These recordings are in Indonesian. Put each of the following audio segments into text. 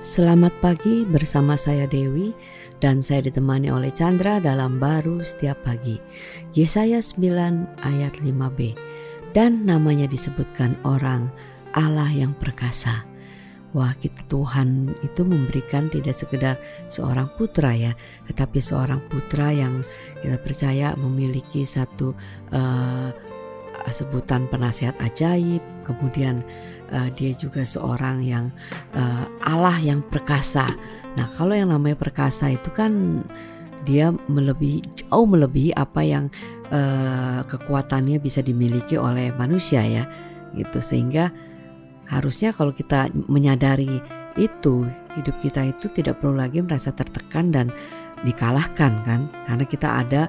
Selamat pagi bersama saya Dewi dan saya ditemani oleh Chandra dalam baru setiap pagi. Yesaya 9 ayat 5b. Dan namanya disebutkan orang Allah yang perkasa. Wah kita Tuhan itu memberikan tidak sekedar seorang putra ya Tetapi seorang putra yang kita percaya memiliki satu uh, sebutan penasihat ajaib Kemudian uh, dia juga seorang yang uh, Allah yang perkasa. Nah, kalau yang namanya perkasa itu kan dia melebihi jauh melebihi apa yang uh, kekuatannya bisa dimiliki oleh manusia ya, gitu. Sehingga harusnya kalau kita menyadari itu, hidup kita itu tidak perlu lagi merasa tertekan dan dikalahkan kan, karena kita ada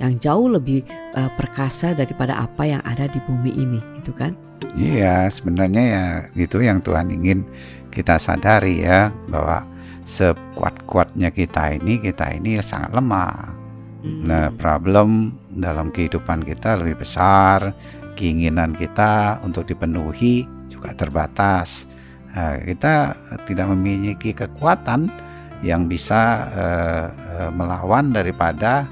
yang jauh lebih uh, perkasa daripada apa yang ada di bumi ini, itu kan? Iya, sebenarnya ya itu yang Tuhan ingin kita sadari ya bahwa sekuat-kuatnya kita ini kita ini sangat lemah. Hmm. Nah, problem dalam kehidupan kita lebih besar, keinginan kita untuk dipenuhi juga terbatas. Nah, kita tidak memiliki kekuatan yang bisa uh, uh, melawan daripada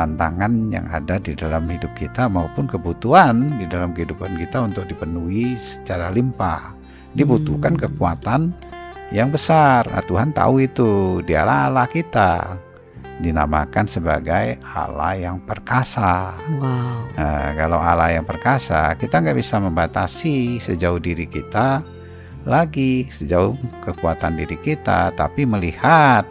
tantangan yang ada di dalam hidup kita maupun kebutuhan di dalam kehidupan kita untuk dipenuhi secara limpah. Dibutuhkan hmm. kekuatan yang besar. Nah, Tuhan tahu itu. Dialah Allah kita. Dinamakan sebagai Allah yang perkasa. Wow. Nah, kalau Allah yang perkasa, kita nggak bisa membatasi sejauh diri kita lagi, sejauh kekuatan diri kita, tapi melihat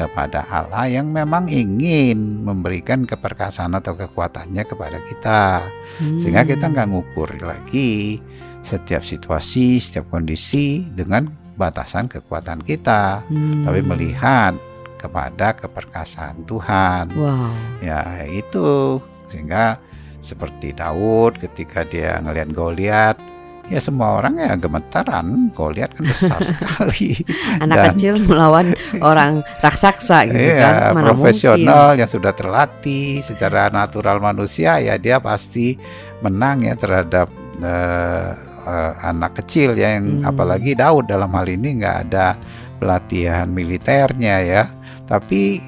kepada Allah yang memang ingin memberikan keperkasaan atau kekuatannya kepada kita hmm. sehingga kita nggak ngukur lagi setiap situasi setiap kondisi dengan batasan kekuatan kita hmm. tapi melihat kepada keperkasaan Tuhan wow. ya itu sehingga seperti Daud ketika dia ngelihat Goliat ya semua orang ya gemetaran kalau lihat kan besar sekali anak Dan, kecil melawan orang raksasa gitu iya, kan Mana profesional mungkin. yang sudah terlatih secara natural manusia ya dia pasti menang ya terhadap uh, uh, anak kecil ya yang hmm. apalagi Daud dalam hal ini nggak ada pelatihan militernya ya tapi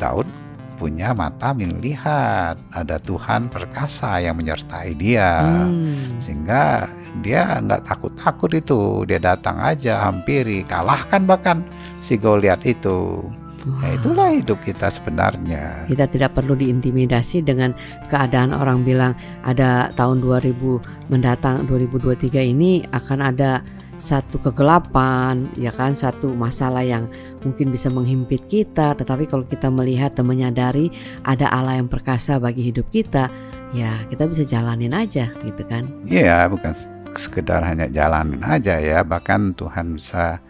Daud punya mata melihat ada Tuhan perkasa yang menyertai dia hmm. sehingga dia nggak takut-takut itu dia datang aja hampiri kalahkan bahkan si Goliat itu Wow. Nah, itulah hidup kita sebenarnya. Kita tidak perlu diintimidasi dengan keadaan orang bilang ada tahun 2000 mendatang 2023 ini akan ada satu kegelapan, ya kan, satu masalah yang mungkin bisa menghimpit kita. Tetapi kalau kita melihat dan menyadari ada Allah yang perkasa bagi hidup kita, ya kita bisa jalanin aja, gitu kan? Iya, bukan sekedar hanya jalanin aja ya, bahkan Tuhan bisa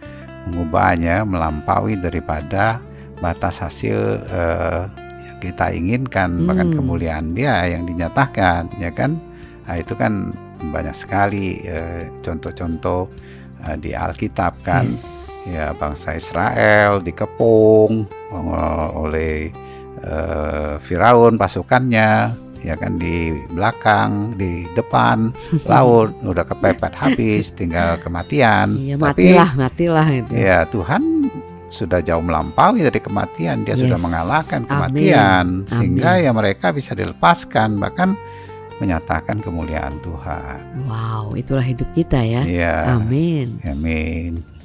mengubahnya melampaui daripada batas hasil uh, yang kita inginkan, hmm. bahkan kemuliaan Dia yang dinyatakan, ya kan? Nah, itu kan banyak sekali uh, contoh-contoh uh, di Alkitab kan yes. ya bangsa Israel dikepung uh, oleh uh, Firaun pasukannya ya kan di belakang di depan laut udah kepepet habis tinggal kematian iya, matilah tapi matilah itu ya Tuhan sudah jauh melampaui dari kematian dia yes. sudah mengalahkan kematian Amin. sehingga Amin. ya mereka bisa dilepaskan bahkan menyatakan kemuliaan Tuhan. Wow, itulah hidup kita ya. Iya. Amin. Amin.